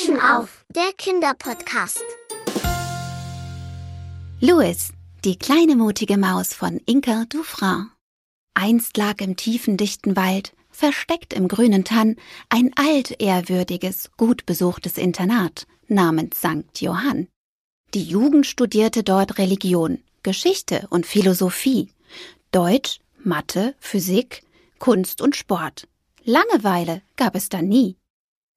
Taschen auf, der Kinderpodcast. Louis, die kleine mutige Maus von Inka Dufresne. Einst lag im tiefen, dichten Wald, versteckt im grünen Tann, ein altehrwürdiges, gut besuchtes Internat namens St. Johann. Die Jugend studierte dort Religion, Geschichte und Philosophie, Deutsch, Mathe, Physik, Kunst und Sport. Langeweile gab es da nie.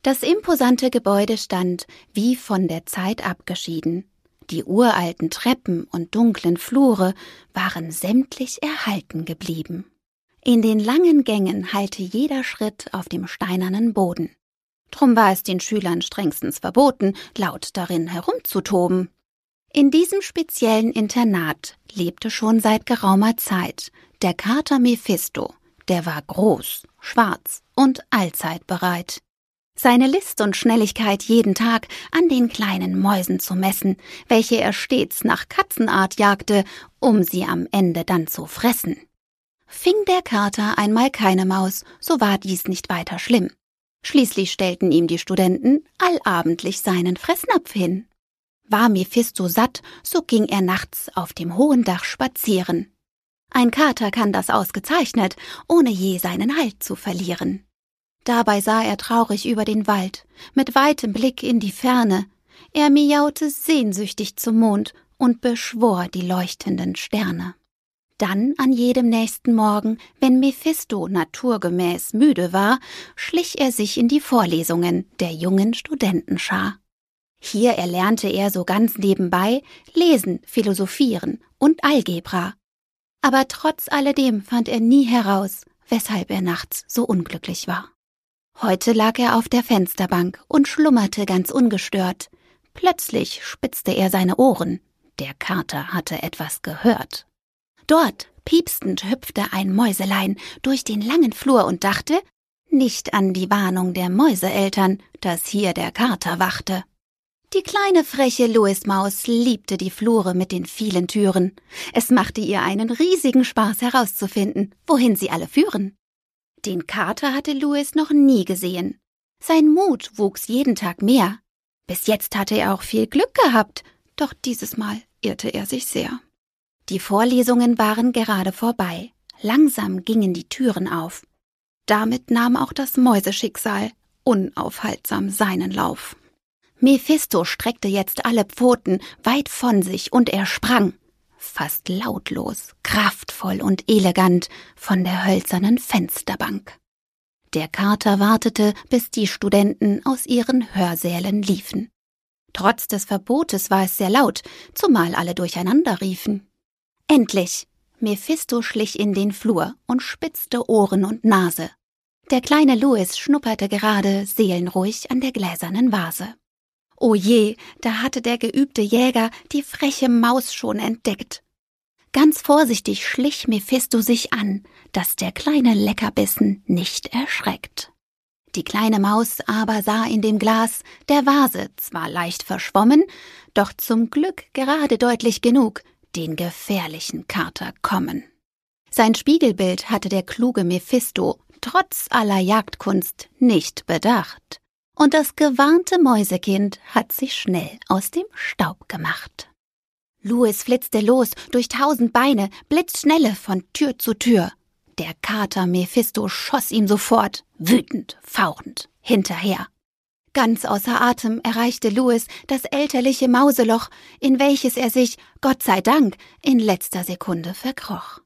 Das imposante Gebäude stand wie von der Zeit abgeschieden. Die uralten Treppen und dunklen Flure waren sämtlich erhalten geblieben. In den langen Gängen hallte jeder Schritt auf dem steinernen Boden. Drum war es den Schülern strengstens verboten, laut darin herumzutoben. In diesem speziellen Internat lebte schon seit geraumer Zeit der Kater Mephisto. Der war groß, schwarz und allzeit bereit seine List und Schnelligkeit jeden Tag an den kleinen Mäusen zu messen, welche er stets nach Katzenart jagte, um sie am Ende dann zu fressen. Fing der Kater einmal keine Maus, so war dies nicht weiter schlimm. Schließlich stellten ihm die Studenten allabendlich seinen Fressnapf hin. War Mephisto satt, so ging er nachts auf dem hohen Dach spazieren. Ein Kater kann das ausgezeichnet, ohne je seinen Halt zu verlieren. Dabei sah er traurig über den Wald, mit weitem Blick in die Ferne. Er miaute sehnsüchtig zum Mond und beschwor die leuchtenden Sterne. Dann an jedem nächsten Morgen, wenn Mephisto naturgemäß müde war, schlich er sich in die Vorlesungen der jungen Studentenschar. Hier erlernte er so ganz nebenbei Lesen, Philosophieren und Algebra. Aber trotz alledem fand er nie heraus, weshalb er nachts so unglücklich war. Heute lag er auf der Fensterbank und schlummerte ganz ungestört. Plötzlich spitzte er seine Ohren. Der Kater hatte etwas gehört. Dort, piepstend, hüpfte ein Mäuselein durch den langen Flur und dachte nicht an die Warnung der Mäuseeltern, dass hier der Kater wachte. Die kleine freche Louismaus liebte die Flure mit den vielen Türen. Es machte ihr einen riesigen Spaß herauszufinden, wohin sie alle führen. Den Kater hatte Louis noch nie gesehen. Sein Mut wuchs jeden Tag mehr. Bis jetzt hatte er auch viel Glück gehabt, doch dieses Mal irrte er sich sehr. Die Vorlesungen waren gerade vorbei. Langsam gingen die Türen auf. Damit nahm auch das Mäuseschicksal unaufhaltsam seinen Lauf. Mephisto streckte jetzt alle Pfoten weit von sich und er sprang fast lautlos, kraftvoll und elegant von der hölzernen Fensterbank. Der Kater wartete, bis die Studenten aus ihren Hörsälen liefen. Trotz des Verbotes war es sehr laut, zumal alle durcheinander riefen. Endlich! Mephisto schlich in den Flur und spitzte Ohren und Nase. Der kleine Louis schnupperte gerade seelenruhig an der gläsernen Vase. O je, da hatte der geübte Jäger die freche Maus schon entdeckt. Ganz vorsichtig schlich Mephisto sich an, dass der kleine Leckerbissen nicht erschreckt. Die kleine Maus aber sah in dem Glas der Vase zwar leicht verschwommen, doch zum Glück gerade deutlich genug den gefährlichen Kater kommen. Sein Spiegelbild hatte der kluge Mephisto trotz aller Jagdkunst nicht bedacht und das gewarnte Mäusekind hat sich schnell aus dem Staub gemacht. Louis flitzte los durch tausend Beine, blitzschnelle von Tür zu Tür. Der Kater Mephisto schoss ihm sofort, wütend, fauchend, hinterher. Ganz außer Atem erreichte Louis das elterliche Mauseloch, in welches er sich, Gott sei Dank, in letzter Sekunde verkroch.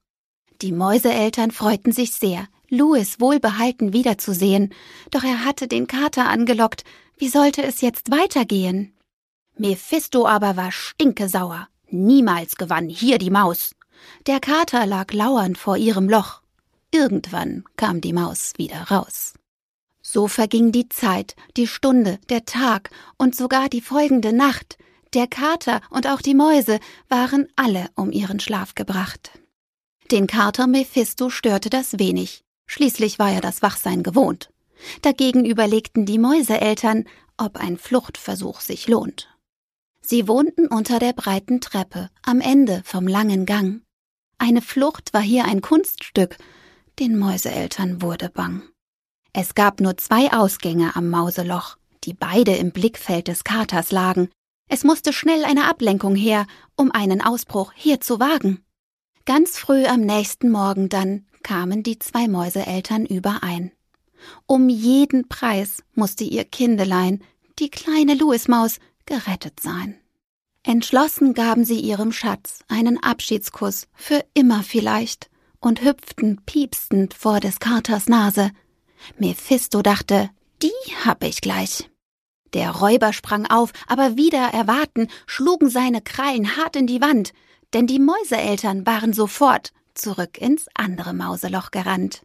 Die Mäuseeltern freuten sich sehr, Louis wohlbehalten wiederzusehen, doch er hatte den Kater angelockt. Wie sollte es jetzt weitergehen? Mephisto aber war stinkesauer. Niemals gewann hier die Maus. Der Kater lag lauernd vor ihrem Loch. Irgendwann kam die Maus wieder raus. So verging die Zeit, die Stunde, der Tag und sogar die folgende Nacht. Der Kater und auch die Mäuse waren alle um ihren Schlaf gebracht. Den Kater Mephisto störte das wenig. Schließlich war er das Wachsein gewohnt. Dagegen überlegten die Mäuseeltern, ob ein Fluchtversuch sich lohnt. Sie wohnten unter der breiten Treppe, am Ende vom langen Gang. Eine Flucht war hier ein Kunststück, den Mäuseeltern wurde bang. Es gab nur zwei Ausgänge am Mauseloch, die beide im Blickfeld des Katers lagen. Es musste schnell eine Ablenkung her, um einen Ausbruch hier zu wagen. Ganz früh am nächsten Morgen dann kamen die zwei Mäuseeltern überein. Um jeden Preis musste ihr Kindelein, die kleine Louismaus, gerettet sein. Entschlossen gaben sie ihrem Schatz einen Abschiedskuss für immer vielleicht und hüpften piepsend vor des Katers Nase. Mephisto dachte, die hab ich gleich. Der Räuber sprang auf, aber wieder erwarten schlugen seine Krallen hart in die Wand, denn die Mäuseeltern waren sofort zurück ins andere Mauseloch gerannt.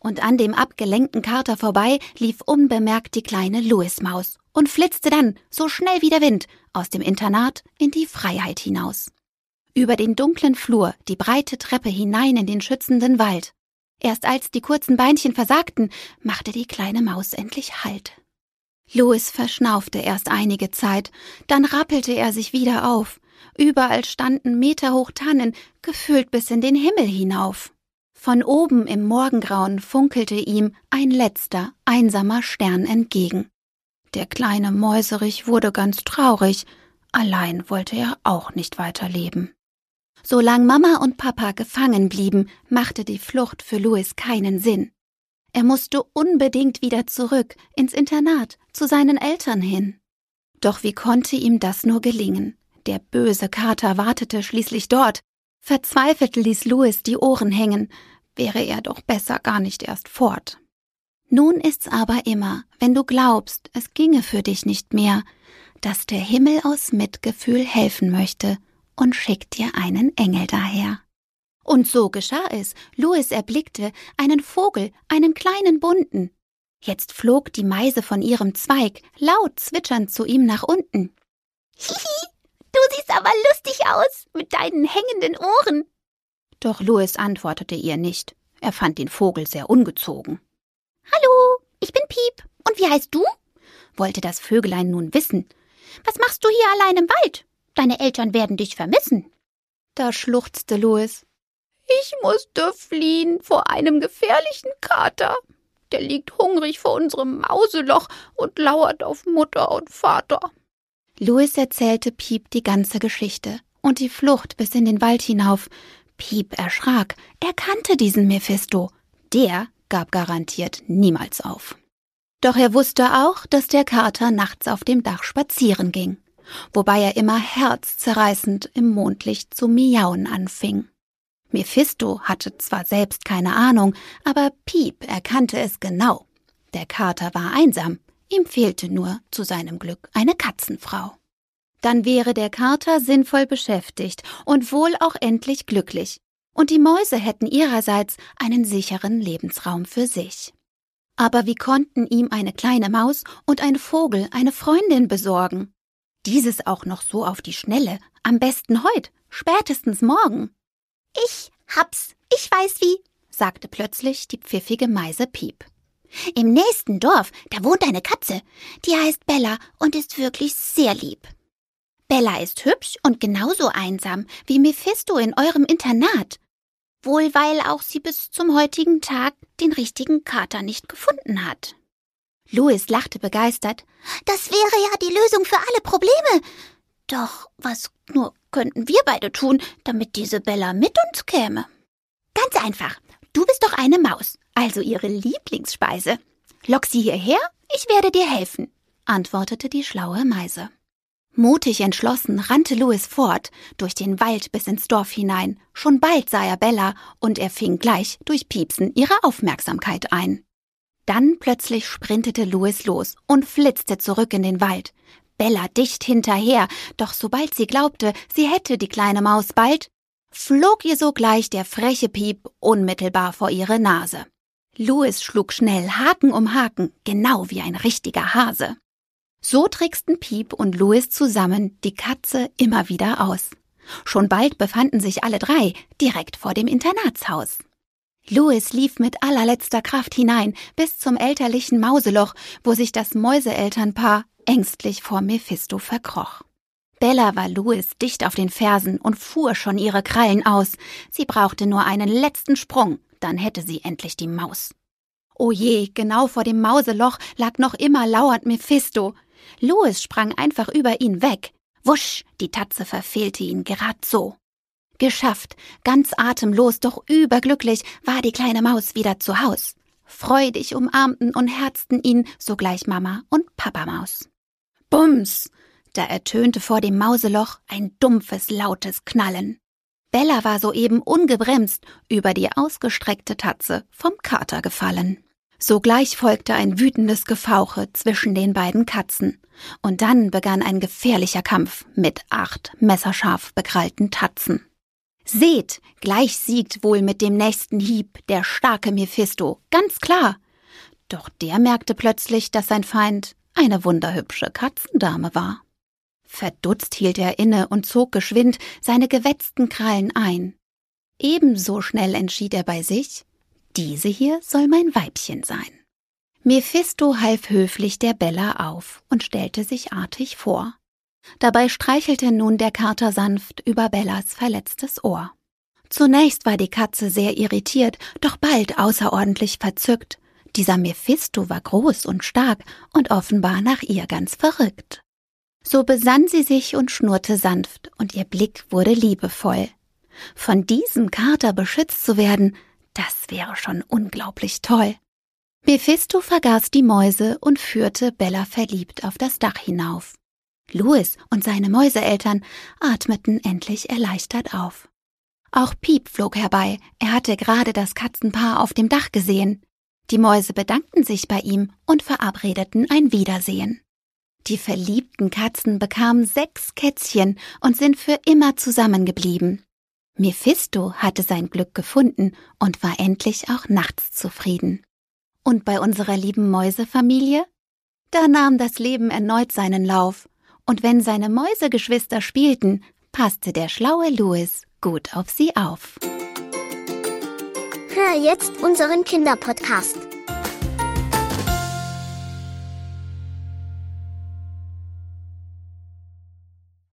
Und an dem abgelenkten Kater vorbei lief unbemerkt die kleine Louismaus und flitzte dann, so schnell wie der Wind, aus dem Internat in die Freiheit hinaus. Über den dunklen Flur, die breite Treppe hinein in den schützenden Wald. Erst als die kurzen Beinchen versagten, machte die kleine Maus endlich Halt. Louis verschnaufte erst einige Zeit, dann rappelte er sich wieder auf. Überall standen meterhoch Tannen, gefüllt bis in den Himmel hinauf. Von oben im Morgengrauen funkelte ihm ein letzter, einsamer Stern entgegen. Der kleine Mäuserich wurde ganz traurig, allein wollte er auch nicht weiterleben. Solang Mama und Papa gefangen blieben, machte die Flucht für Louis keinen Sinn. Er musste unbedingt wieder zurück ins Internat zu seinen Eltern hin. Doch wie konnte ihm das nur gelingen? Der böse Kater wartete schließlich dort. Verzweifelt ließ Louis die Ohren hängen. Wäre er doch besser gar nicht erst fort. Nun ist's aber immer, wenn du glaubst, es ginge für dich nicht mehr, dass der Himmel aus Mitgefühl helfen möchte und schickt dir einen Engel daher. Und so geschah es. Louis erblickte einen Vogel, einen kleinen bunten. Jetzt flog die Meise von ihrem Zweig laut zwitschernd zu ihm nach unten. Hihi, du siehst aber lustig aus mit deinen hängenden Ohren. Doch Louis antwortete ihr nicht. Er fand den Vogel sehr ungezogen. Hallo, ich bin Piep. Und wie heißt du? wollte das Vögelein nun wissen. Was machst du hier allein im Wald? Deine Eltern werden dich vermissen. Da schluchzte Louis. Ich musste fliehen vor einem gefährlichen Kater. Der liegt hungrig vor unserem Mauseloch und lauert auf Mutter und Vater. Louis erzählte Piep die ganze Geschichte und die Flucht bis in den Wald hinauf. Piep erschrak. Er kannte diesen Mephisto. Der gab garantiert niemals auf. Doch er wusste auch, dass der Kater nachts auf dem Dach spazieren ging, wobei er immer herzzerreißend im Mondlicht zu miauen anfing. Mephisto hatte zwar selbst keine Ahnung, aber Piep erkannte es genau. Der Kater war einsam, ihm fehlte nur zu seinem Glück eine Katzenfrau. Dann wäre der Kater sinnvoll beschäftigt und wohl auch endlich glücklich, und die Mäuse hätten ihrerseits einen sicheren Lebensraum für sich. Aber wie konnten ihm eine kleine Maus und ein Vogel eine Freundin besorgen? Dieses auch noch so auf die Schnelle, am besten heut, spätestens morgen. Ich hab's, ich weiß wie, sagte plötzlich die pfiffige Meise Piep. Im nächsten Dorf, da wohnt eine Katze. Die heißt Bella und ist wirklich sehr lieb. Bella ist hübsch und genauso einsam wie Mephisto in eurem Internat. Wohl weil auch sie bis zum heutigen Tag den richtigen Kater nicht gefunden hat. Louis lachte begeistert. Das wäre ja die Lösung für alle Probleme. Doch was nur könnten wir beide tun, damit diese Bella mit uns käme? Ganz einfach. Du bist doch eine Maus, also ihre Lieblingsspeise. Lock sie hierher, ich werde dir helfen, antwortete die schlaue Meise. Mutig entschlossen rannte Louis fort, durch den Wald bis ins Dorf hinein. Schon bald sah er Bella und er fing gleich durch Piepsen ihre Aufmerksamkeit ein. Dann plötzlich sprintete Louis los und flitzte zurück in den Wald. Bella dicht hinterher, doch sobald sie glaubte, sie hätte die kleine Maus bald, flog ihr sogleich der freche Piep unmittelbar vor ihre Nase. Louis schlug schnell Haken um Haken, genau wie ein richtiger Hase. So tricksten Piep und Louis zusammen die Katze immer wieder aus. Schon bald befanden sich alle drei direkt vor dem Internatshaus. Louis lief mit allerletzter Kraft hinein bis zum elterlichen Mauseloch, wo sich das Mäuseelternpaar ängstlich vor Mephisto verkroch. Bella war Louis dicht auf den Fersen und fuhr schon ihre Krallen aus. Sie brauchte nur einen letzten Sprung, dann hätte sie endlich die Maus. O je, genau vor dem Mauseloch lag noch immer lauernd Mephisto. Louis sprang einfach über ihn weg. Wusch, die Tatze verfehlte ihn grad so. Geschafft, ganz atemlos, doch überglücklich war die kleine Maus wieder zu Haus. Freudig umarmten und herzten ihn sogleich Mama und Papa Maus. Bums! Da ertönte vor dem Mauseloch ein dumpfes, lautes Knallen. Bella war soeben ungebremst über die ausgestreckte Tatze vom Kater gefallen. Sogleich folgte ein wütendes Gefauche zwischen den beiden Katzen, und dann begann ein gefährlicher Kampf mit acht messerscharf bekrallten Tatzen. Seht, gleich siegt wohl mit dem nächsten Hieb der starke Mephisto, ganz klar. Doch der merkte plötzlich, dass sein Feind eine wunderhübsche Katzendame war. Verdutzt hielt er inne und zog geschwind seine gewetzten Krallen ein. Ebenso schnell entschied er bei sich, diese hier soll mein Weibchen sein. Mephisto half höflich der Bella auf und stellte sich artig vor. Dabei streichelte nun der Kater sanft über Bellas verletztes Ohr. Zunächst war die Katze sehr irritiert, doch bald außerordentlich verzückt. Dieser Mephisto war groß und stark und offenbar nach ihr ganz verrückt. So besann sie sich und schnurrte sanft, und ihr Blick wurde liebevoll. Von diesem Kater beschützt zu werden, das wäre schon unglaublich toll. Mephisto vergaß die Mäuse und führte Bella verliebt auf das Dach hinauf. Louis und seine Mäuseeltern atmeten endlich erleichtert auf. Auch Piep flog herbei, er hatte gerade das Katzenpaar auf dem Dach gesehen. Die Mäuse bedankten sich bei ihm und verabredeten ein Wiedersehen. Die verliebten Katzen bekamen sechs Kätzchen und sind für immer zusammengeblieben. Mephisto hatte sein Glück gefunden und war endlich auch nachts zufrieden. Und bei unserer lieben Mäusefamilie? Da nahm das Leben erneut seinen Lauf und wenn seine Mäusegeschwister spielten, passte der schlaue Louis gut auf sie auf. Hör jetzt unseren Kinderpodcast.